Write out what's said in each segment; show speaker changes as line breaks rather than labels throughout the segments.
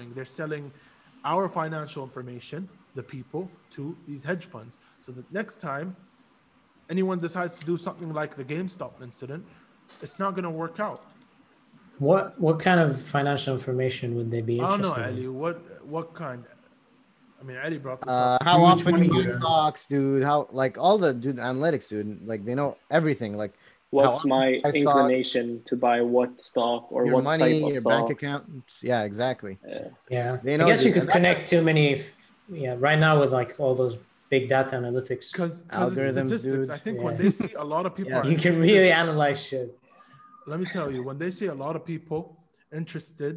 happening. They're selling our financial information, the people, to these hedge funds. So that next time anyone decides to do something like the GameStop incident, it's not going to work out.
What what kind of financial information would they be
I don't
interested
know,
in?
Ali. What what kind? I mean, Ali brought this
Uh,
up.
how
Huge
often you
money
buy
here.
stocks, dude? How like all the dude analytics, dude? Like they know everything. Like
What's my
I stock-
inclination to buy what stock or
your
what
money,
type of
your
stock?
bank account. Yeah, exactly.
Yeah.
Yeah,
They
I guess you could connect too many. f- Yeah, right now with like all those big data analytics,
Because
Algorithms,
statistics.
dude.
I think when they see a lot of people,
Yeah.
you can really analyze shit.
let me tell you, when they see a lot of people interested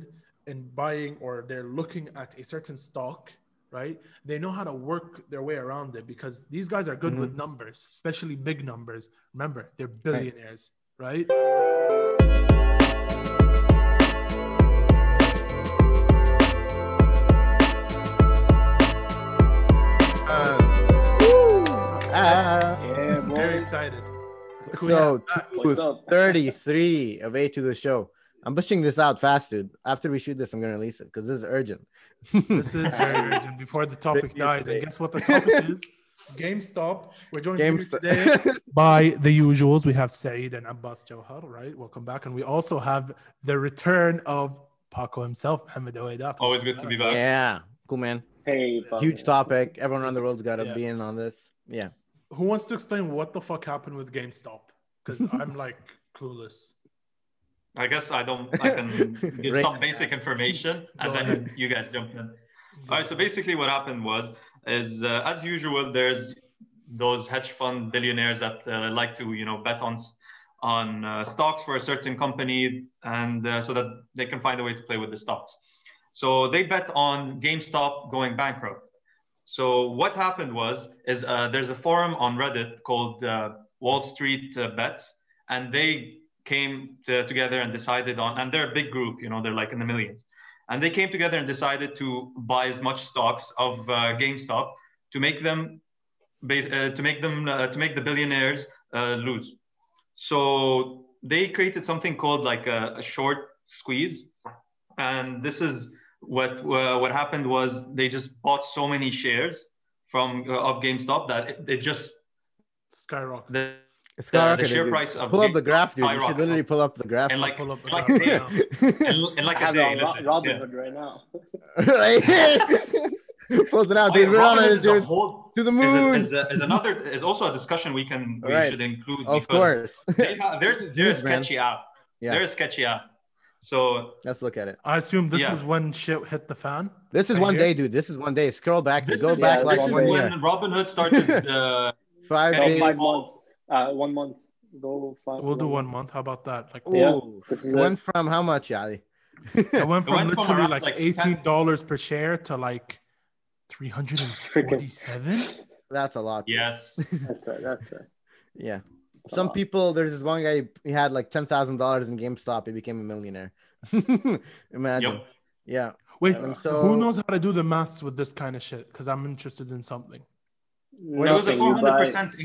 in buying or they're looking at a certain stock, right? They know how to work their way around it because these guys are good
Mm-hmm.
with numbers, especially big numbers. Remember, they're billionaires, right?
Ah.
Yeah,
Very excited. Look
So
have back.
What's up?
33 of A to the show. I'm pushing this out fast, dude. After we shoot this, I'm gonna release it because this is urgent.
This is very urgent before the topic dies.
today.
And guess what the topic is? GameStop. We're joined here
GameStop.
today by the usuals. We have Saeed and Abbas Jawhar, right? Welcome back. And we also have the return of Paco himself, Mohamed Awaidaf.
Always good to be back.
yeah, cool man.
Hey, Pablo.
Huge topic. Everyone around the world's got to
Yeah.
be in on this. Yeah.
Who wants to explain what the fuck happened with GameStop? Because I'm like clueless.
I guess I don't. I can give
Right.
some basic information, and then you guys jump in. All right. So basically, what happened was, is uh, as usual, there's those hedge fund billionaires that uh, like to, you know, bet on on uh, stocks for a certain company, and uh, so that they can find a way to play with the stocks. So they bet on GameStop going bankrupt. So what happened was, is uh, there's a forum on Reddit called uh, Wall Street uh, Bets, and they came to, together and decided on, and they're a big group, you know, they're like in the millions, and they came together and decided to buy as much stocks of uh, GameStop to make them, uh, to make them, uh, to make the billionaires uh, lose. So they created something called like a, a short squeeze, and this is what uh, what happened was they just bought so many shares from uh, of GameStop that it, it just
Skyrocket.
The,
It's
the, the share price of
Pull up the graph, dude. You should literally pull up the graph.
and like
Pull up the
like
graph
a day,
right
in, in like
I
a day.
it on Ro-
listen,
Robin
yeah.
Hood right now.
Pulls it out,
Oh, yeah,
dude. We're on
Robinhood
it,
is a
dude.
whole-
To the
is, a,
moon.
is, a, is another is also a discussion we can we
Right.
should include
Of course.
they have, there's there's a
man.
sketchy app.
Yeah.
There's sketchy app. So
Let's look at it.
I assume this
Yeah.
was when shit hit the fan.
This is
Right
one
here?
day, dude. This is one day. Scroll back.
this
Go
is,
back
yeah,
like
this is
one
day.
year.
when Robinhood started. Uh,
Five
No,
No,
days.
five months. Uh, one month. Go five.
We'll do one month. How about that? Like
Yeah,
Ooh. It
it.
went from how much, Ali?
it went from
went
literally
around,
like
like,
eighteen dollars per share to like three hundred and forty-seven.
That's a lot.
yes.
That's it. That's it.
Yeah.
That's
Some people, there's this one guy, he had like $10,000 in GameStop. He became a millionaire. Imagine.
Yep.
Yeah.
Wait,
And so-
who knows how to do the maths with this kind of shit? Because I'm interested in something.
It was a
Nothing,
four
you
hundred
buy-
percent.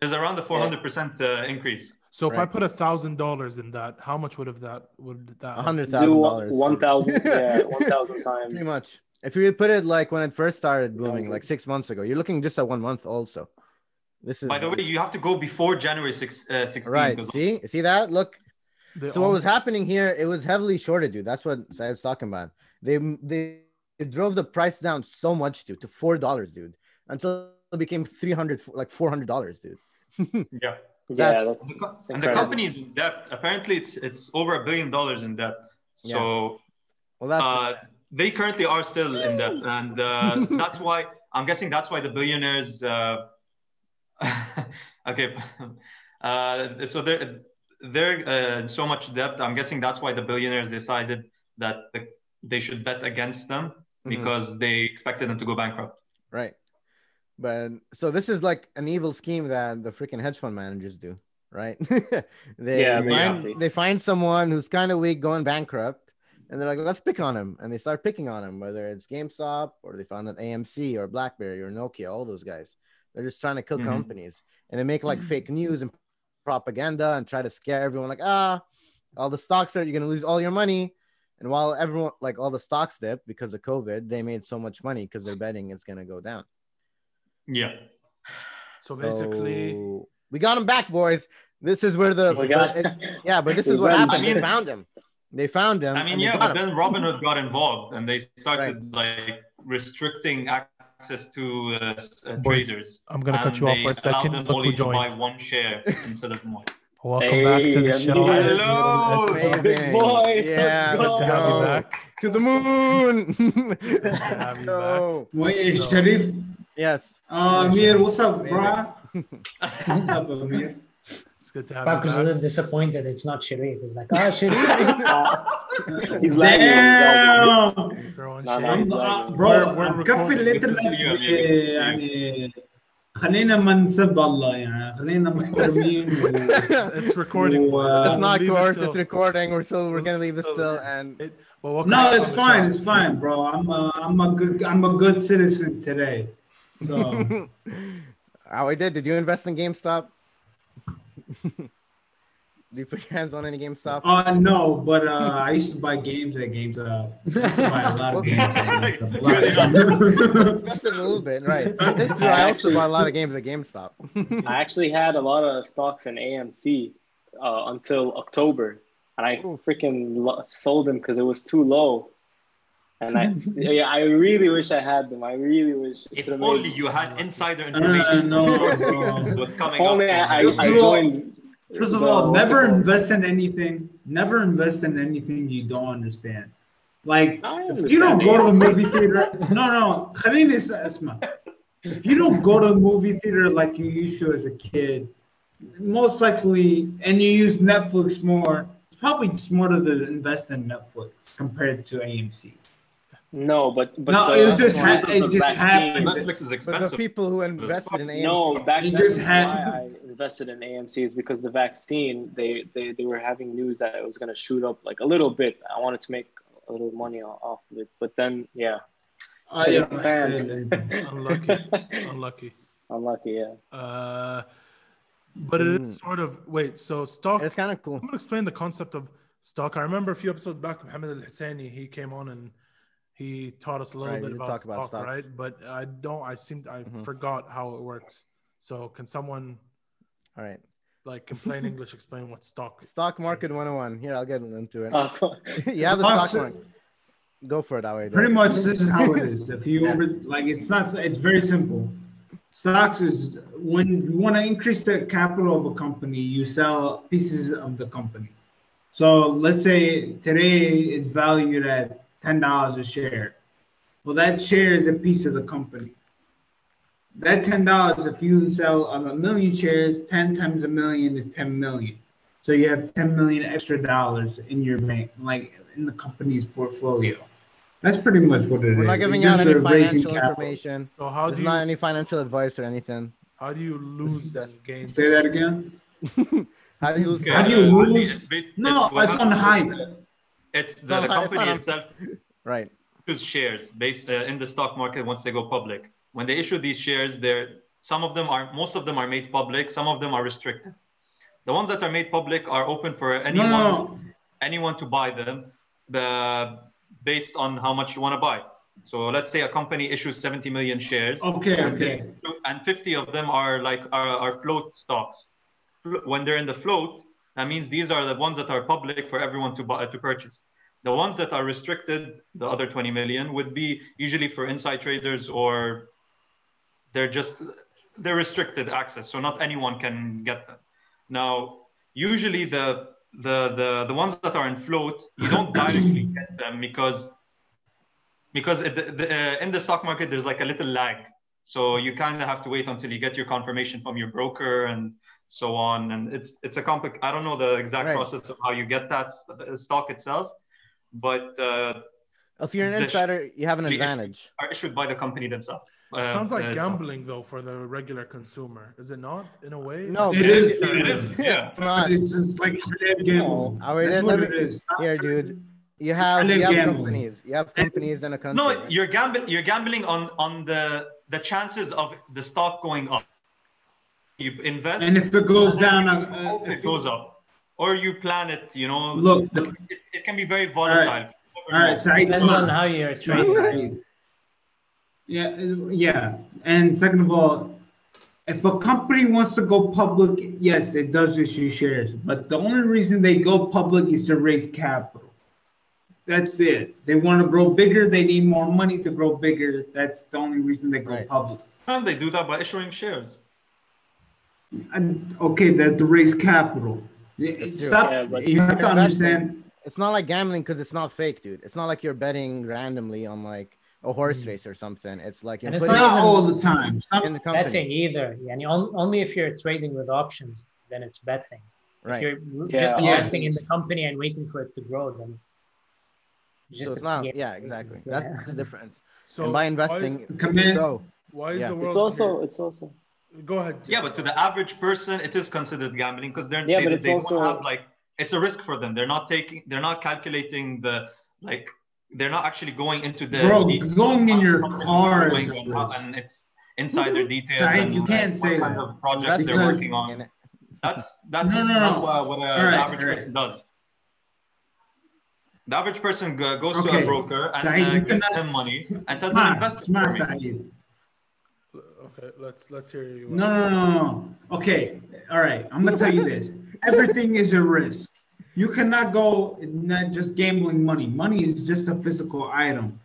It was around the four hundred percent uh, increase.
So if I put a thousand dollars in that, how much would have that would that?
A
have?
thousand dollars.
one thousand. Yeah, one thousand times.
Pretty much. If you put it like when it first started booming,
Yeah.
like six months ago, you're looking just at one month also. This is
By the way, you have to go before January 6, uh, 16.
right.
'cause
See, see that? Look.
They
So what was happening here? It was heavily shorted, dude. That's what Sayed's talking about. They they, they drove the price down so much, dude, to four dollars, dude, until it became three hundred, like four hundred dollars, dude.
Yeah.
Yeah,
That's-
that's,
And the co-
that's
and the
incredible.
company is in debt. Apparently, it's it's over a billion dollars in debt. So
Well, that's
uh, they currently are still in debt, and uh, that's why I'm guessing that's why the billionaires. Uh, okay, uh, so they're they're uh, in so much debt. I'm guessing that's why the billionaires decided that the, they should bet against them
Mhm.
because they expected them to go bankrupt.
right. But so this is like an evil scheme that the freaking hedge fund managers do, right? they
Yeah,
find,
basically.
they find someone who's kind of weak going bankrupt, and they're like, let's pick on him, and they start picking on him, whether it's GameStop or they found an AMC or BlackBerry or Nokia, all those guys. They're just trying to kill
Mhm.
companies, and they make like fake news and propaganda and try to scare everyone, like ah, all the stocks are you're gonna lose all your money. And while everyone, like all the stocks dip because of COVID, they made so much money because they're betting it's gonna go down.
Yeah.
So basically,
So, we got him back, boys. This is where the
We got-
it- yeah, but this is what
got him
happened. They found him. They found him.
I mean, yeah, but
him.
then Robinhood got involved and they started like restricting access to uh, uh,
Boys,
traders.
I'm gonna cut you off for a second.
them
Look who
to buy one share instead of more.
Welcome back to the
Hey,
show.
Hello.
It's
Amazing.
boy.
Yeah,
Let's
Good to have
go.
you back.
to the moon.
have you
So,
Wait,
No.
Sharif.
yes.
Uh, Amir, what's up,
Amazing.
bro? What's up, Amir?
It's good to have
Pac was a
you
little
back.
disappointed. It's not Sharif. He's like, ah, Sharif.
Uh, he's lagging.
Damn.
Throwing
No, no,
shade.
he's lagging.
برو
We're- we're
كفي
recording.
اللي
This is you, Amir.
يعني خلينا ما نسب الله يعني خلينا محترمين و...
It's recording.
Well,
boys.
uh,
It's
We'll
not
leave it
course.
till-
It's recording. We're still. We're gonna leave this
Till-
still. And
It- well, welcome
No,
back
it's
on the
fine.
show.
It's fine, bro. I'm a, I'm a good I'm a good citizen today. So
how I did? Did you invest in GameStop? Did you put your hands on any GameStop?
uh no, but uh I used to buy games at GameStop. I used to buy a lot of games at GameStop. A lot.
Invested a little bit, right? This true. I also bought a lot of games at GameStop.
I actually had a lot of stocks in AMC uh, until October, and I freaking lo- sold them because it was too low. And I, yeah, I really wish I had them. I really wish.
If only you had insider
uh,
information. Uh,
no,
was coming.
Only I, I, I joined.
First of all, never invest in anything. Never invest in anything you don't understand. Like,
understand uh,
if you don't go to the movie theater, no, no, Khalil. If you don't go to the movie theater like you used to as a kid, most likely, and you use Netflix more, it's probably smarter to invest in Netflix compared to AMC.
No, but but
No,
the,
it just ha- it just
vaccine-
happened.
Netflix is
But the people who invested in AMC,
No, back
It
then
just
why I invested in AMC is because the vaccine they, they they were having news that it was gonna shoot up like a little bit. I wanted to make a little money off of it, but then yeah,
I
Should've
understand.
Unlucky. Unlucky.
unlucky. Yeah,
Uh, but it is sort of wait. So stock.
it's kind of cool.
I'm gonna explain the concept of stock. I remember a few episodes back, Mohammed Al Hassani, he came on and he taught us a little
Right,
bit about
talked
stock,
about stocks.
right? But I don't. I seem I
Mhm.
forgot how it works. So can someone
All right.
like in plain English explain what stock?
Stock market 101. Here, I'll get into it.
Uh,
you have the stock
Stocks-
market. Go for it, that way.
Pretty much, this is how it is. If you over, like, it's not. It's very simple. Stocks is when you want to increase the capital of a company, you sell pieces of the company. So let's say today it's valued at ten dollars a share. Well, that share is a piece of the company. That ten dollars, if you sell a million shares, ten times a million is ten million. So you have ten million extra dollars in your bank, like in the company's portfolio. That's pretty much what it is.
We're not giving
just
out any financial information.
So how
This
do
is
you
not any financial advice or anything.
how do you lose and gain?
Say that again.
How do you lose?
How do you
uh,
lose? No, it's on
happens
hype.
It's the, the company
not
itself
Right.
issues shares based uh, in the stock market once they go public. When they issue these shares, they're some of them are most of them are made public, some of them are restricted. The ones that are made public are open for anyone
no,
anyone to buy them uh, based on how much you want to buy. So let's say a company issues 70 million shares.
Okay,
and
okay.
And 50 of them are like are, are float stocks. When they're in the float, that means these are the ones that are public for everyone to buy to purchase. The ones that are restricted, the other 20 million, would be usually for inside traders or they're just they're restricted access, so not anyone can get them. Now, usually the the the the ones that are in float, you don't directly get them because because it, the, uh, in the stock market there's like a little lag, so you kind of have to wait until you get your confirmation from your broker and so on. And it's it's a complex. I don't know the exact
Right.
process of how you get that st- stock itself, but uh,
If you're an
The sh-
insider, you have an advantage.
are issued by the company themselves. Uh,
Sounds like
uh,
gambling though for the regular consumer, is it not? In a way,
No,
It
but
is.
it's-
It is, yeah.
It's not.
It's just like halal gambling.
Oh,
That's what it is.
Here, dude. You have, you have
gambling.
companies. You have companies in a country.
No, you're gambling. You're gambling on on the the chances of the stock going up. You invest,
And if it goes down, uh, if
it goes up, or you plan it. You know,
Look, the-
it, it can be very volatile.
All right, Saeed,
Depends on how you're
Smart,
trading.
Yeah, yeah. And second of all, if a company wants to go public, yes, it does issue shares. But the only reason they go public is to raise capital. That's it. They want to grow bigger. They need more money to grow bigger. That's the only reason they go
Right.
public.
And they do that by issuing shares.
And okay, that to raise capital.
That's
Stop.
Yeah, but-
you have to understand.
It's not like gambling because it's not fake, dude. It's not like you're betting randomly on like a horse mm. race or something. It's like you're
And it's not
Not all the time.
in the company,
betting either. Yeah, and you only if you're trading with options, then it's betting. If
right?
you're
Yeah.
just investing
Yes.
in the company and waiting for it to grow, then it's
So
just
it's not.
game.
Yeah, exactly.
Yeah.
That's the difference.
So
and by
why-
investing,
Come in.
grow.
Why is
Yeah.
the world?
It's also
here-
it's also
Go ahead.
Yeah, but to the average person, it is considered gambling because they're
Yeah,
they,
but it's
they
also-
don't have like it's a risk for them. They're not taking, they're not calculating the like, they're not actually going into the
bro,
the-
going in your
company
car is
doing
a
and, and it's inside their details.
Saeed,
and,
you can't
uh,
say
what kind
that.
of projects they're
Because-
working on. That's that's
No, no,
not
no.
what, what a,
All right,
the average
all right.
person does. The average person go- goes to a broker and
Saeed,
uh,
you
gives
cannot-
them money and says,
Smart,
invest
smart,
for me.
Saeed.
Okay, let's let's hear you.
No, no, no, no. Okay, all right. I'm gonna tell you this. Everything is a risk. You cannot go not just gambling money. Money is just a physical item.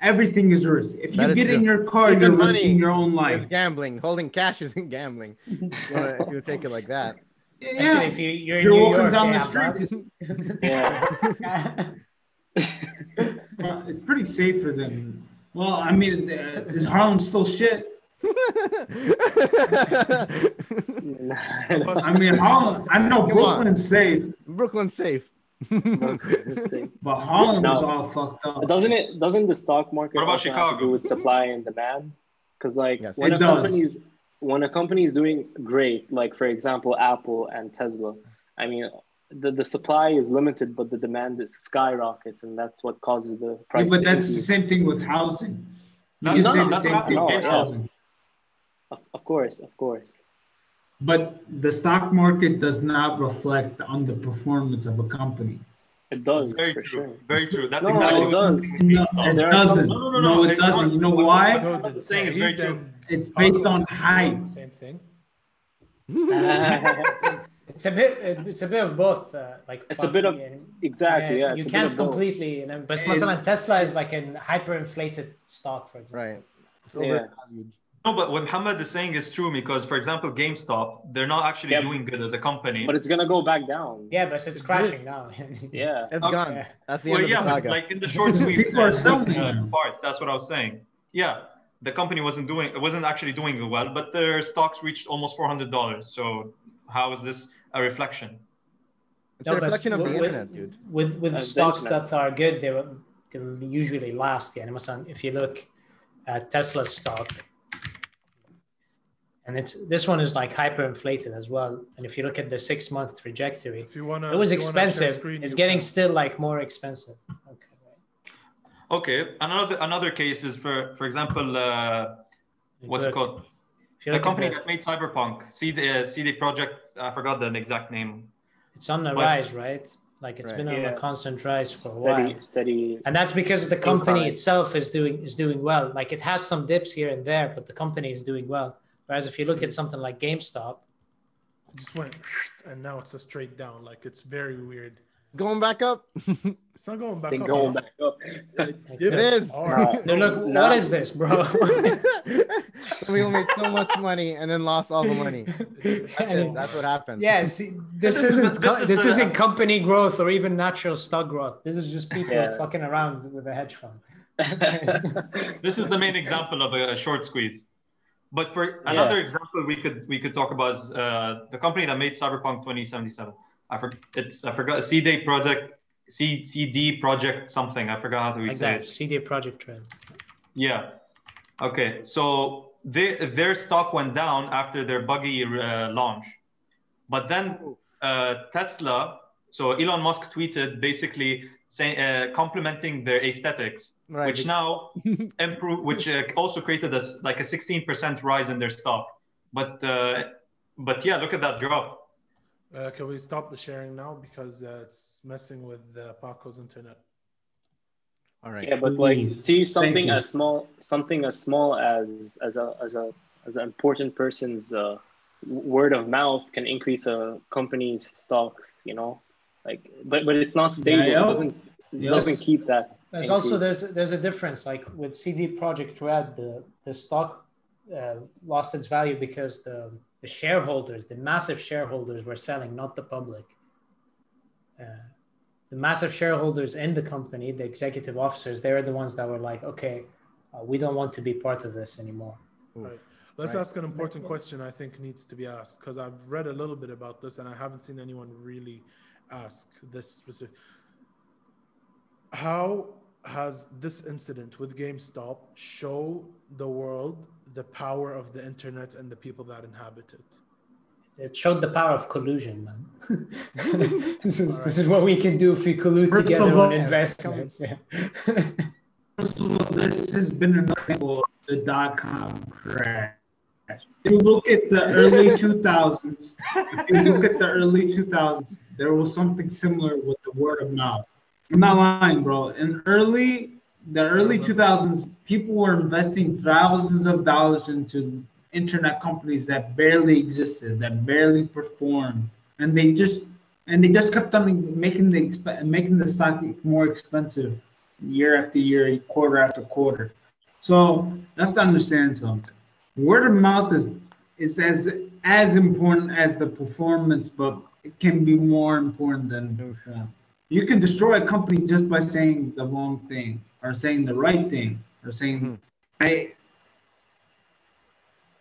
Everything is a risk. If
That
you
is
get in your car,
Even
you're
money
risking your own
It's
life.
gambling. Holding cash isn't gambling. If you wanna- if you take it like that.
Especially
Yeah.
if you, you're
If
in
you're walking
York,
down the
yeah,
streets,
yeah.
well, it's pretty safer than. Well, I mean, uh, is Harlem still shit? I mean, Harlem. I know
Come on.
Brooklyn's safe,
Brooklyn's safe.
but Harlem is
No.
all fucked up.
doesn't it doesn't the stock market
What about
have to
Chicago?
do with supply and demand because like
Yes.
when
It
a
does.
company's when a company is doing great like for example apple and tesla i mean the, the supply is limited but the demand is skyrockets and that's what causes the
Yeah,
price
but
to
that's the same thing with housing. You
No, no,
say
no,
the same
what
thing
happened
with
with
housing.
Of, of course, of course.
But the stock market does not reflect on the performance of a company.
It does.
Very true.
Sure.
Very true. That's
no,
exactly
it does.
No, it doesn't.
No, no, no,
no,
no
it doesn't. You know why?
No,
the saying is very true.
It's based on hype.
Same thing.
it's a bit it's a bit of both uh, like
it's a bit of
and,
exactly yeah,
you can't completely you know, but it, Tesla is like an hyperinflated stock for example
right it's
yeah.
No, but what Muhammad is saying is true because, for example, GameStop, they're not actually
yeah,
doing good as a company.
But it's gonna go back down.
Yeah, but it's, it's crashing now.
yeah,
it's
okay.
gone. That's the
well,
end
yeah,
of the saga.
Like in the short sweep,
people are
uh,
selling
uh, part. That's what I was saying. Yeah, the company wasn't doing, it wasn't actually doing well, but their stocks reached almost four hundred dollars. So how is this a reflection?
It's
no,
a reflection of
with, the
internet, dude.
With with
uh,
stocks that are good, they will, usually last. The yeah. Amazon, if you look at Tesla's stock and it's this one is like hyperinflated as well. And if you look at the six month trajectory,
If you wanna,
it was
if you
expensive.
screen,
it's getting
can.
still like more expensive. Okay.
Okay, another another case is for for example, uh, what's it called? The company
the-
that made Cyberpunk, CD, uh, CD Projekt. I forgot the exact name.
it's on the
But-
rise, right? Like it's
Right.
been on
Yeah.
a constant rise for a while.
steady
And that's because the company
Incline.
itself is doing is doing well. Like it has some dips here and there, but the company is doing well. Whereas if you look at mm. something like GameStop,
It just went and now it's a straight down. Like it's very weird.
Going back up.
It's not going back
thing
up.
going
huh?
back up
It,
It
dipped
is.
hard.
no, look,
No.
what is this, bro?
so we made so much money and then lost all the money. That's it. That's what happened.
yeah, see, this
This is-
isn't
this is
this
the-
isn't company growth or even natural stock growth. This is just people
Yeah.
fucking around with a hedge fund.
This is the main example of a, a short squeeze. But for another example, we could we could talk about is, uh, the company that made Cyberpunk 2077. I for, it's I forgot CD Projekt C, CD Projekt something. I forgot how to
Like
say
that,
it.
CD Projekt Trend.
Yeah. Okay. So they, their stock went down after their buggy uh, launch, but then uh, Tesla. So Elon Musk tweeted basically saying uh, complimenting their aesthetics,
Right.
which now improve, which uh, also created a s like a 16% rise in their stock. But uh, but yeah, look at that drop.
Uh, can we stop the sharing now because uh, it's messing with uh, Paco's internet?
All right.
Yeah, but like,
Please.
see something as small, something as small as as a as a as an important person's uh, word of mouth can increase a company's stocks. You know, like, but but it's not stable.
Yeah,
It doesn't it
Yes.
doesn't keep that.
There's also
increase.
there's there's a difference. Like with CD Projekt Red, the the stock uh, lost its value because the the shareholders, the massive shareholders, were selling, not the public. Uh, the massive shareholders in the company, the executive officers, they were the ones that were like, okay, uh, we don't want to be part of this anymore.
Right. Let's
Right.
ask an important question I think needs to be asked because I've read a little bit about this and I haven't seen anyone really ask this specific. How has this incident with GameStop show the world the power of the internet and the people that inhabit it?
It showed the power of collusion, man. this, is, this is what we can do if we collude
First
together
all-
on investments. Yeah.
First of all, this has been an example of the dot com crash. If you look at the early 2000s, if you look at the early 2000s, there was something similar with the word of mouth. I'm not lying, bro. In early, the early 2000s, people were investing thousands of dollars into internet companies that barely existed, that barely performed, and they just and they just kept on making the making the stock more expensive year after year, quarter after quarter. So you have to understand something. Word of mouth is is as as important as the performance, but it can be more important than. You can destroy a company just by saying the wrong thing, or saying the right thing, or saying, mm-hmm. "I."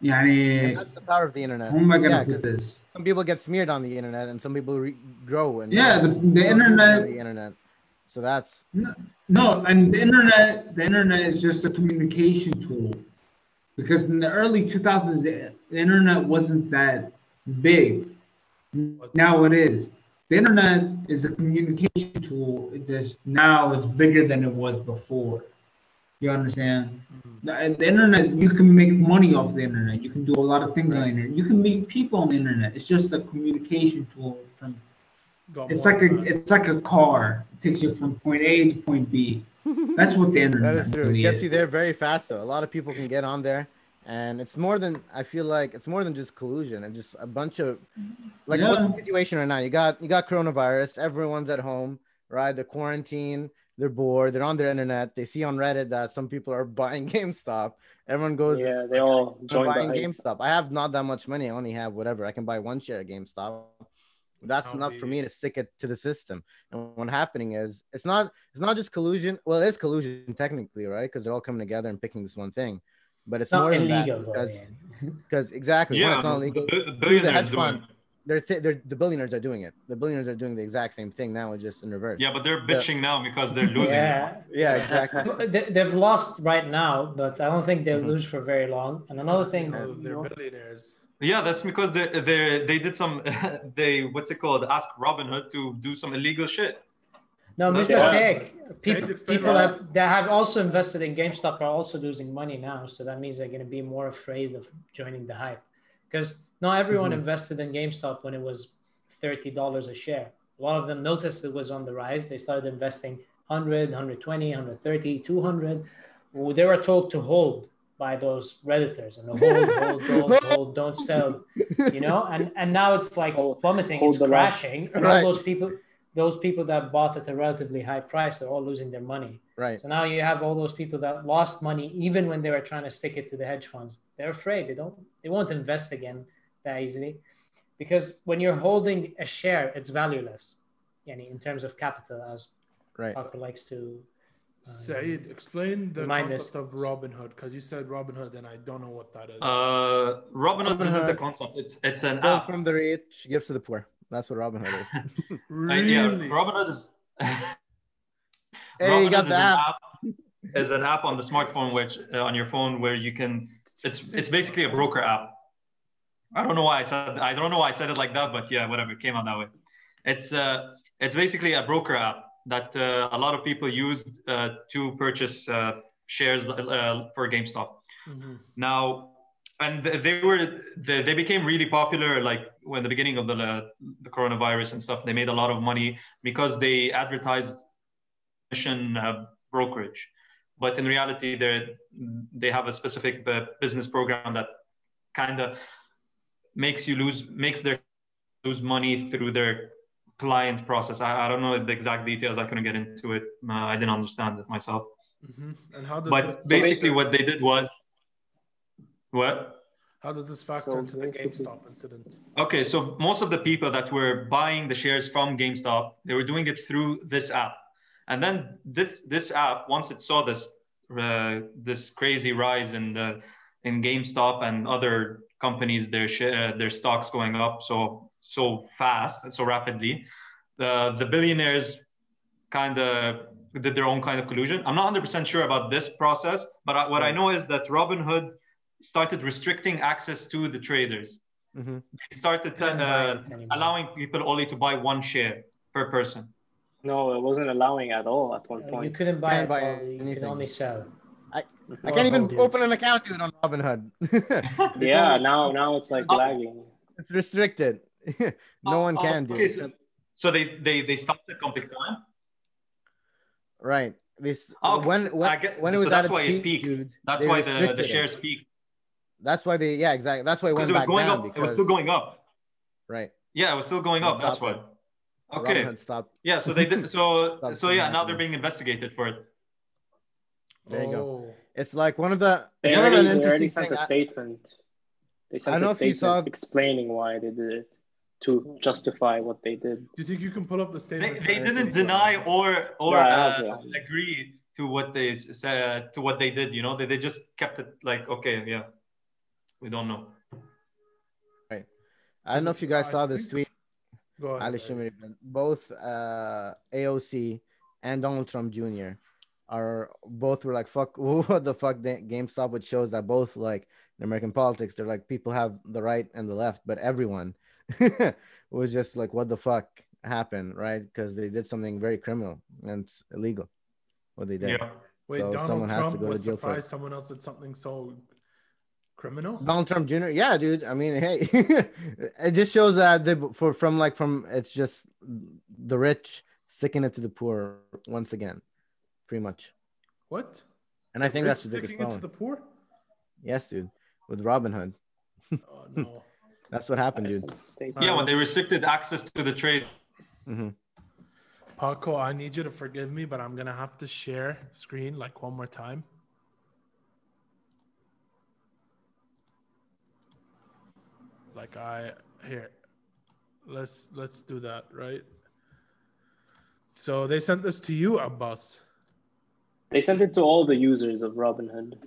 Yeah,
that's the power of the internet.
how am I gonna
Yeah,
put this?
some people get smeared on the internet, and some people re- grow and
Yeah, the, the internet
the internet. So that's
No, no, and the internet, the internet is just a communication tool. Because in the early 2000s, the, the internet wasn't that big. Now it is. The internet is a communication tool. It now it's bigger than it was before. You understand? Mm-hmm. The, the internet, you can make money off the internet. You can do a lot of things on the internet. You can meet people on the internet. It's just a communication tool from
Got
it's like a it's like a car. It takes you from point A to point B. That's what the internet
that is true. It gets
is.
you there very fast, though. A lot of people can get on there, and it's more than I feel like it's more than just collusion and just a bunch of mm-hmm. like what's the situation right now? You got you got coronavirus. Everyone's at home, right? They're quarantined. They're bored. They're on their internet. They see on Reddit that some people are buying GameStop. Everyone goes,
Yeah, they all
I'm
joined
buying
the.
GameStop. I have not that much money. I only have whatever. I can buy one share of GameStop. That's
I'll
enough for me to stick it to the system. And what's happening is it's not it's not just collusion. Well, it is collusion technically, right? Because they're all coming together and picking this one thing. But it's
It's not
more than
illegal,
that
though.
because because exactly one,
Yeah,
it's not illegal.
the
Through the
billionaires
hedge
doing.
fund, they're, th- they're the billionaires are doing it. The billionaires are doing the exact same thing now, just in reverse.
Yeah, but they're bitching now because they're losing.
Yeah,
yeah, exactly.
They- they've lost right now, but I don't think they'll
Mhm.
lose for very long. And another thing,
No, they're billionaires.
Yeah, that's because they they they did some they what's it called? Ask Robinhood to do some illegal shit.
No,
Yeah.
Mr. Sek, people, people have that have also invested in GameStop are also losing money now. So that means they're going to be more afraid of joining the hype, because not everyone
Mhm.
invested in GameStop when it was thirty dollars a share. A lot of them noticed it was on the rise. They started investing 100, 120, 130, 200. Well, They were told to hold by those redditors and hold, hold, hold, hold, don't sell. You know, and and now it's like plummeting,
hold
it's
the line.
crashing, and
Right.
all those people, those people that bought at a relatively high price, they're all losing their money.
Right.
So now you have all those people that lost money even when they were trying to stick it to the hedge funds. They're afraid they don't they won't invest again that easily. Because when you're holding a share, it's valueless. Yani in terms of capital, as
Right.
Parker likes to uh,
Saeed, explain the
Remind
concept
us.
of Robinhood because you said Robinhood and I don't know what that is.
Uh, Robinhood isn't the concept. It's it's an
Steals
app.
from the rich, gives to the poor. That's what Robin Hood is.
Really?
yeah, Robinhood is.
Hey, you got
Robinhood
the
is an
app.
Is an app on the smartphone, which uh, on your phone, where you can. It's it's basically a broker app. I don't know why I said I don't know why I said it like that, but yeah, whatever, it came out that way. It's uh it's basically a broker app that uh, a lot of people used uh, to purchase uh, shares uh, for GameStop.
Mhm.
Now, and they were they, they became really popular like when the beginning of the uh, the coronavirus and stuff. They made a lot of money because they advertised mission uh, brokerage, but in reality, they they have a specific uh, business program that kind of makes you lose makes their lose money through their client process. I, I don't know the exact details. I couldn't get into it. Uh, I didn't understand it myself.
Mm-hmm. And how does
But basically, what they did was what?
how does this factor
So
into the GameStop incident?
Okay, so most of the people that were buying the shares from GameStop, they were doing it through this app, and then this this app, once it saw this uh, this crazy rise in the in GameStop and other companies, their share, their stocks going up so so fast, so rapidly, the the billionaires kind of did their own kind of collusion. I'm not 100% sure about this process, but I, what I know is that Robinhood started restricting access to the traders
Mhm.
they started uh, allowing people only to buy one share per person.
No, it wasn't allowing at all at one
point. You couldn't buy
Can't
it.
buy
all, You could only sell.
I
Or
can't even
hold it.
open an account dude on Robinhood. It's
Yeah,
only-
now now it's like
Oh.
lagging.
it's restricted. no one
Oh,
can do
okay,
it.
so, so they, they they stopped the Compic time.
Right. This
Oh,
when when,
I get-
when it
so
was
that's
at its
why it
peak,
peaked.
dude.
That's why the, the
restricted it.
shares peaked
That's why they yeah exactly. That's why it went
it was
back
going
down
up.
because
It was still going up.
right.
Yeah, it was still going up. That's
stopped
why. Okay.
Robinhood stopped.
Yeah. So they did. So so yeah. Now they're being investigated for it.
There you go.
Oh.
It's like one of the.
They
It's
already,
an
they already
interesting
sent a statement. They
I don't
a
know if you saw-
explaining why they did it to justify what they did.
Do you think you can pull up the statement?
they didn't deny or or
Yeah,
uh,
one.
agree to what they said to what they did. You know, they, they just kept it like okay, yeah. We don't know. Right.
I don't know if you guys saw this tweet.
Go ahead.
Ali Shimri, both uh, AOC and Donald Trump Jr. are both were like fuck what the fuck the GameStop which shows that both like in American politics they're like people have the right and the left but everyone was just like what the fuck happened right because they did something very criminal and it's illegal what they did
Yeah.
Wait,
So
Donald
someone has to
Trump
go to
was
jail for
surprised someone else did something so criminal.
Donald Trump Jr. Yeah, dude. I mean, hey, it just shows that they for from like from it's just the rich sticking it to the poor once again, pretty much.
What?
And I think that's the biggest
sticking it to the poor?
Yes, dude. With Robin Hood,
Oh no.
that's what happened, dude.
sent a statement.
Yeah, when they restricted access to the trade.
hmm
Paco, I need you to forgive me, but I'm gonna have to share screen like one more time. Like I here. Let's let's do that, right? So they sent this to you, Abbas.
They sent it to all the users of Robinhood,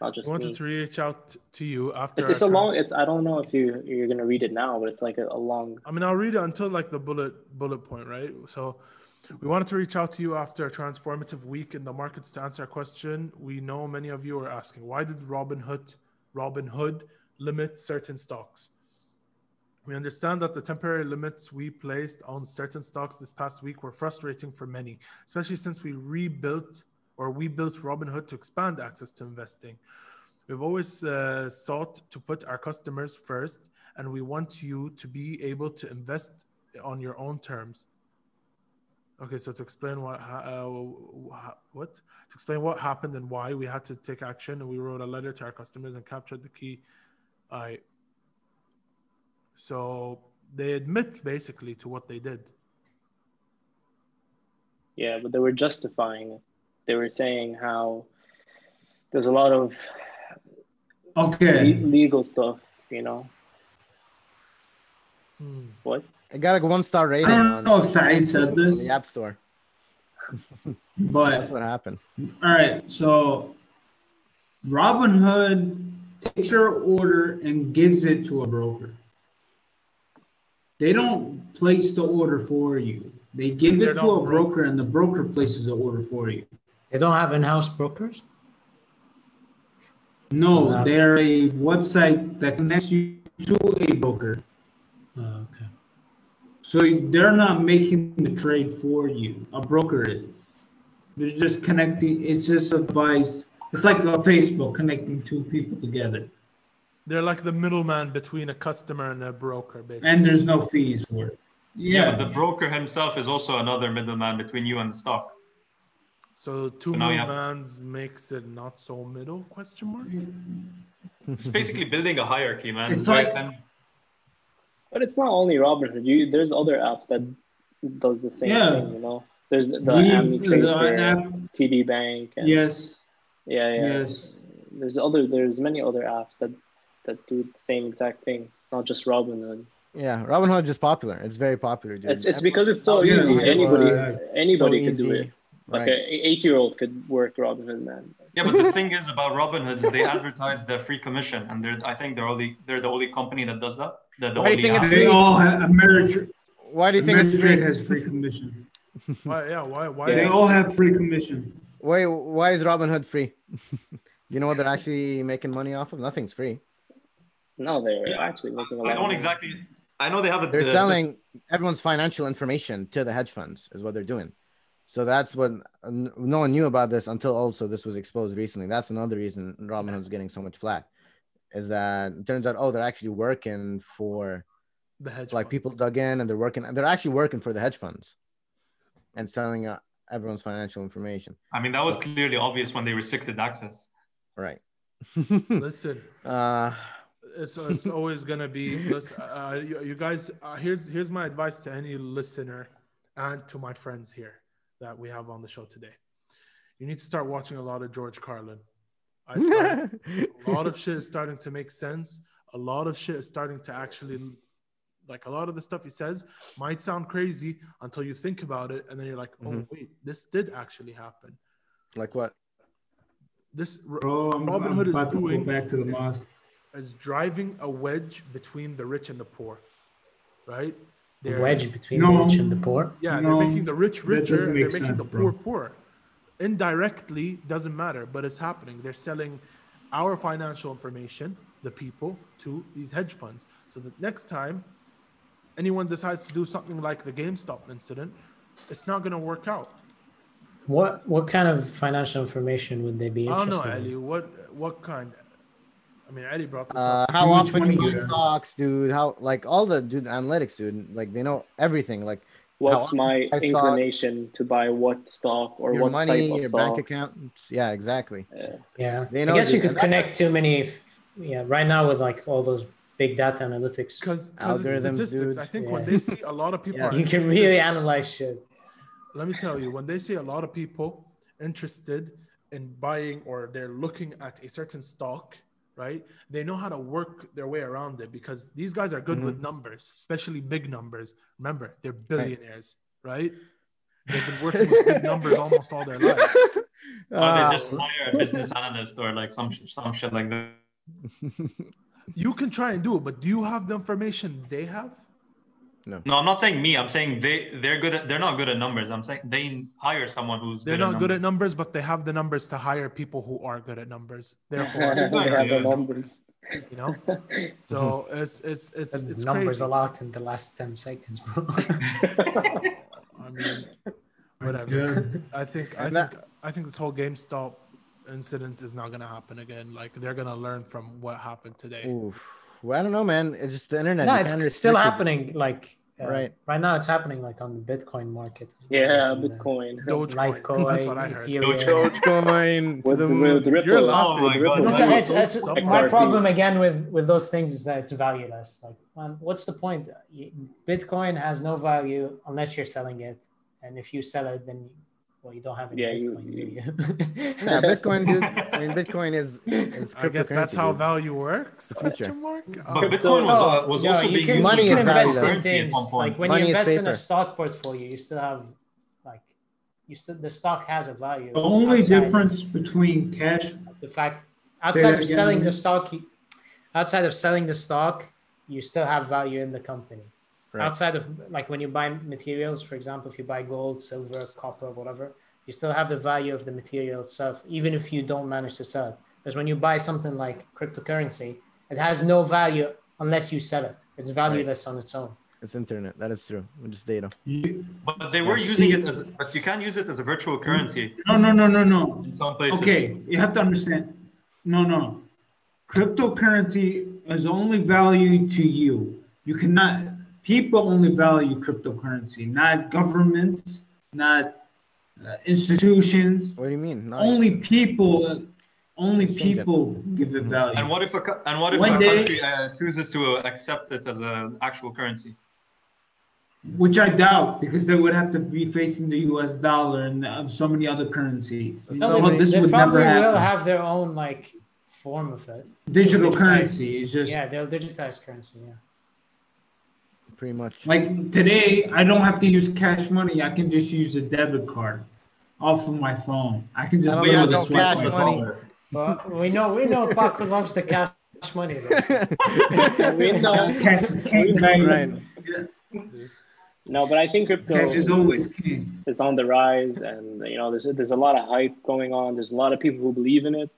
not just
I wanted
me.
to reach out to you after.
It's, it's a long. It's I don't know if you you're gonna read it now, but it's like a, a long.
I mean, I'll read it until like the bullet bullet point, right? So, we wanted to reach out to you after a transformative week in the markets to answer a question. We know many of you are asking, why did Robinhood Robinhood limit certain stocks? We understand that the temporary limits we placed on certain stocks this past week were frustrating for many, especially since we rebuilt or we built Robinhood to expand access to investing. We've always uh, sought to put our customers first, and we want you to be able to invest on your own terms. Okay, so to explain what uh, what to explain what happened and why we had to take action, and we wrote a letter to our customers and captured the key. I. So they admit basically to what they did.
Yeah, but they were justifying it. They were saying how there's a lot of
Okay.
le- legal stuff. You know
Hmm.
what?
I got like a one star rating.
I
rating
don't
on,
know if Saeed said
on
this,
the App Store.
but That's
what happened.
all right. So Robinhood takes your order and gives it to a broker. They don't place the order for you. They give
They're
it to a broker, and the broker places the order for you.
They don't have in-house brokers.
No, they're a website that connects you to a broker.
Oh, okay.
So they're not making the trade for you. A broker is. They're just connecting. It's just advice. It's like a Facebook connecting two people together,
They're like the middleman between a customer and a broker, basically.
and there's no fees for it.
Yeah,
Yeah,
but the broker himself is also another middleman between you and the stock.
So two
So now have-
middlemans makes it not so middle? Question mark.
It's basically building a hierarchy, man.
It's
Right,
like-
and-
But it's not only Robinhood. You there's other apps that does the same
Yeah.
thing. You know, there's the
We-
Ami
the app-
TD Bank, and
Yes.
yeah, yeah.
Yes.
There's other there's many other apps that that do the same exact thing, not just Robinhood.
Yeah, Robinhood is just popular. It's very popular, dude.
It's it's because it's so oh,
Yeah,
easy.
yeah,
Anybody
yeah.
anybody
So
can do it. Like
Right.
an eight year old could work Robinhood, man.
yeah, but the thing is about Robinhood, is they advertise the free commission, and they're I think they're only they're the only company that does that. They're the
Why do you
only
think
app.
it's
They all have Ameritrade.
Why do you think it's
Ameritrade
free?
has free commission.
Why? Yeah. Why? Why?
They all have free commission.
Why why is Robinhood free? you know what they're actually making money off of? Nothing's free.
No, they're actually making a lot.
I don't
money.
exactly. I know they have a.
They're
the-
selling everyone's financial information to the hedge funds, is what they're doing. So that's what n- no one knew about this until also this was exposed recently. That's another reason Robinhood's getting so much flack, is that it turns out oh they're actually working for
The hedge.
like
fund.
people dug in and they're working they're actually working for the hedge funds, and selling uh, everyone's financial information.
I mean, that was clearly obvious when they restricted access.
Right.
Listen,
uh,
it's, it's always gonna be. Listen, uh, you, you guys. Uh, here's here's my advice to any listener and to my friends here that we have on the show today. You need to start watching a lot of George Carlin. I started, a lot of shit is starting to make sense. A lot of shit is starting to actually, like a lot of the stuff he says might sound crazy until you think about it, and then you're like, oh
Mhm.
wait, this did actually happen.
like what?
This
Bro, I'm,
Robin
I'm
Hood is
about to go
doing
back to the mosque.
Is driving a wedge between the rich and the poor, right?
The
They're-
wedge between
No.
the rich and the poor.
Yeah,
No,
they're making the rich
that
richer.
doesn't
They're making
sense,
the
bro.
poor poor. Indirectly, doesn't matter, but it's happening. They're selling our financial information, the people, to these hedge funds. So that next time anyone decides to do something like the GameStop incident, it's not going to work out.
What what kind of financial information would they be
I don't know,
interested in?
Ali. What what kind? I mean, Ali brought this
Uh,
up.
how
much
often
do
you
you
buy stocks, dude? How like all the dude analytics, dude? Like they know everything. Like
What's my
I thought-
inclination to buy what stock or
your
what
money,
type of
your
stock?
bank account. Yeah, exactly.
Yeah.
Yeah,
They
I guess you could connect too many. f- Yeah, right now with like all those big data analytics,
Because
Algorithms,
statistics,
dude.
I think when they see a lot of people,
Yeah.
are
you can really analyze shit.
let me tell you, when they see a lot of people interested in buying or they're looking at a certain stock, right? They know how to work their way around it because these guys are good
Mm-hmm.
with numbers, especially big numbers. Remember, they're billionaires, right? They've been working with big numbers almost all their life.
Or
Uh,
they just hire a business analyst or like some some shit like that.
You can try and do it, but do you have the information they have?
No, I'm not saying me. I'm saying they they're good at they're not good at numbers. I'm saying they hire someone who's
They're
good
not
at
good at
numbers.
numbers, but they have the numbers to hire people who are good at numbers.
Therefore, they
Therefore,
have the numbers.
you know. So it's it's it's
The
it's
numbers
crazy.
a lot in the last ten seconds, bro.
I mean, whatever.
Good.
I think I think I think this whole GameStop incident is not gonna happen again. Like they're gonna learn from what happened today.
Oof. Well, I don't know, man. It's just the internet.
no, it's still
restrict it.
happening. Like uh,
Right.
right now, it's happening like on the Bitcoin market.
yeah,
And, uh,
Bitcoin.
Dogecoin.
Litecoin,
That's what I heard.
Ethereum.
Dogecoin. to
With,
the
with,
moon.
with Ripple.
You're
with
laughing.
Oh my
Ripple.
God.
It's, it's, it's, my problem again with with those things is that it's valueless. Like, man, what's the point? Bitcoin has no value unless you're selling it, and if you sell it, then well, you don't have any
Yeah,
Bitcoin,
you-
do you?
Yeah, Bitcoin, dude. I mean, Bitcoin is. is
I guess that's how
dude.
value works. Question mark.
But
Uh,
Bitcoin was, uh, was
no,
also
you
being
can,
used
Money
you can invest in
currency at
things
one point.
like when
Money
you invest in a stock portfolio, you still have like you still the stock has a value.
The only
outside
difference between cash,
the fact outside of
again,
selling the stock, outside of selling the stock, you still have value in the company.
Right.
Outside of like when you buy materials, for example, if you buy gold, silver, copper, whatever, you still have the value of the material itself, even if you don't manage to sell it. Because when you buy something like cryptocurrency, it has no value unless you sell it. It's valueless on its own.
It's internet. That is true. It's data.
you,
But they were
Yeah.
using
See-
it as, but you can't use it as a virtual currency
no, no, no, no, no.
in some places.
Okay, you have to understand. No, no. Cryptocurrency is only value to you. You cannot, people only value cryptocurrency, not governments, not uh, institutions.
What do you mean? Not
Only people, only
Change
people give it value.
And what if a and what if
One
a
day-
country uh, chooses to accept it as an actual currency?
Which I doubt because they would have to be facing the U.S. dollar and uh, so many other currencies.
No,
So
they,
this
they
would
probably
never
will have their own like form of it.
Digital currency is just
Yeah, they'll digitize currency. Yeah.
Pretty much.
like today. I don't have to use cash money. I can just use a debit card off of my phone. I can just
I
be
don't
able to swipe
cash
my
money.
dollar.
But we know we know Paco loves the cash money. Though.
We know.
Cash is king, baby.
Right.
No, but I think crypto
Cash is always king.
is on the rise, and you know, there's there's a lot of hype going on. There's a lot of people who believe in it.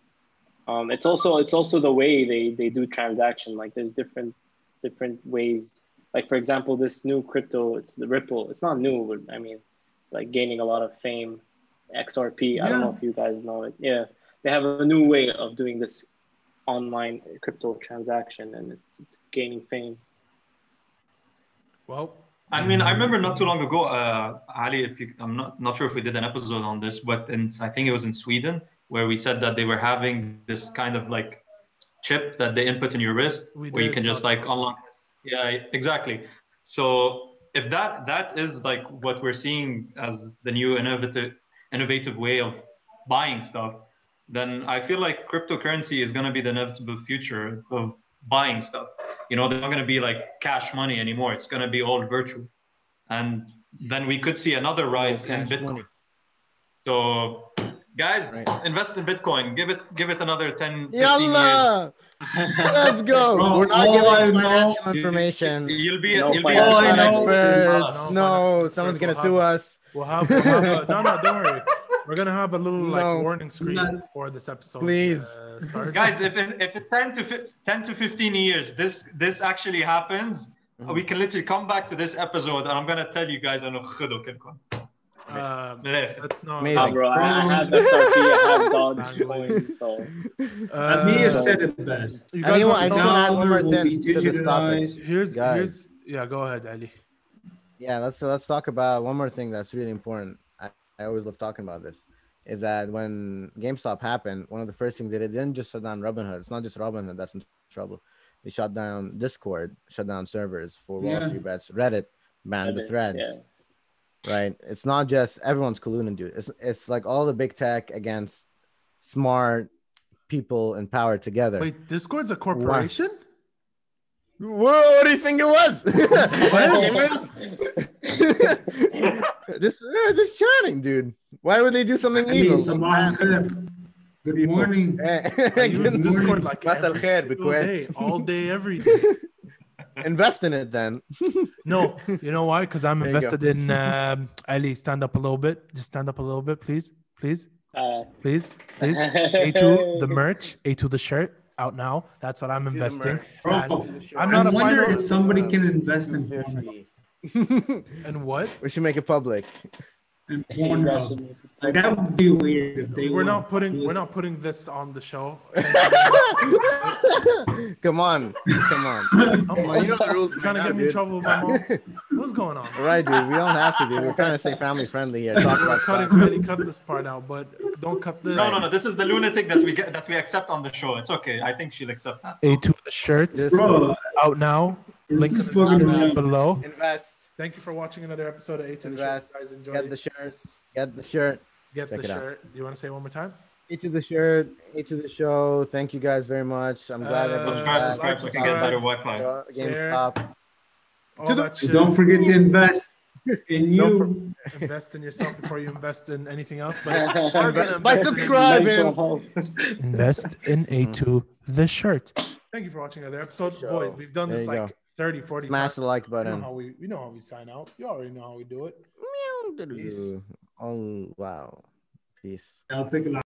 Um, it's also it's also the way they they do transaction. Like there's different different ways. Like for example, this new crypto, it's the Ripple. It's not new, but I mean, it's like gaining a lot of fame. XRP. I don't know if you guys know it. Yeah, they have a new way of doing this online crypto transaction, and it's it's gaining fame.
Well,
I mean, I remember not too long ago, uh, Ali. If you, I'm not not sure if we did an episode on this, but in, I think it was in Sweden where we said that they were having this kind of like chip that they input in your wrist,
We
where you can just like unlock. Yeah, exactly. So if that that is like what we're seeing as the new innovative innovative way of buying stuff, then I feel like cryptocurrency is going to be the inevitable future of buying stuff. You know, they're not going to be like cash money anymore. It's going to be all virtual, and then we could see another rise in Bitcoin.
money.
So, Guys,
right.
invest in Bitcoin. Give it give it another 10
Yalla! Let's go.
Bro,
We're not giving financial information.
You'll be,
no,
you'll be
all I know.
experts.
No,
no, no someone's going to sue us.
We'll have, we'll have a, no, no, don't worry. We're gonna have a little like warning screen
no.
for this episode.
Please,
uh,
guys, if in, if in ten to fi- ten to fifteen years this this actually happens,
mm-hmm.
we can literally come back to this episode, and I'm gonna tell you guys. I
know
um,
that's not
amazing.
bro, I, I have SRT, I have Dogecoin, so.
Uh,
Amir said it best.
You
I just
want to
add one more thing to.
Here's,
guys.
here's, yeah, go ahead, Ali.
Yeah, let's let's talk about one more thing that's really important. I, I always love talking about this. Is that when GameStop happened, one of the first things that it didn't just shut down Robinhood. It's not just Robinhood that's in trouble. They shut down Discord, shut down servers for Wall
yeah.
Street bets, Reddit banned
Reddit, the
threads.
Yeah.
Right? It's not just everyone's colluding, dude. It's it's like all the big tech against smart people in power together.
Wait, Discord's a corporation?
Whoa, what do you think it was? just, uh, just chatting, dude. Why would they do something
I mean,
evil?
Sabah al-khair. Good morning.
I use
Good
Discord
morning.
like
Mas al
every
khair,
single
Bikwet.
day, all day, every day.
Invest in it then.
No, you know why? Because I'm
There
invested in um, Ali. Stand up a little bit. Just stand up a little bit, please, please,
Uh,
please, please. A2 the merch, A2 the shirt out now. That's what I'm investing.
Bro,
And I'm not a
wonder if somebody can invest in Pornhub.
And what?
we should make it public.
In Pornhub. Like that would be weird if they
We're not putting. We're not putting this on the show.
come on, come on. Come on, you know the rules.
Trying to get me in trouble with my mom. What's going on?
All right, dude. We don't have to, dude. We're trying to stay family friendly here. Talk about
cutting,
stuff.
Eddie, cut this part out, but don't cut this.
no no no this is the lunatic that we get that we accept on the show it's okay i think she'll accept that
A2 the shirt
Just
Bro,
out now. Link in the description below.
invest.
Thank you for watching another episode of A2 the shirt. Guys, enjoy.
Get the shirt. Get the shirt.
Get
Check
the
it out.
shirt. Do you want to say it one more time?
Each of the shirt. Each of the show. Thank you guys very much. I'm glad
Uh,
everyone's
subscribe
back.
subscribe so we can get better wi-fi
GameStop. The-
don't forget to invest in
Don't
you.
invest in yourself before you invest in anything else. But
By
invest in-
subscribing.
invest in A2 the shirt. Thank you for watching another episode,
Show.
boys. We've done
There
this like
go.
30, 40
Smash
times.
the like
We know
button.
how we we know how we sign out. You already know how we do it. Peace.
Oh wow. Peace.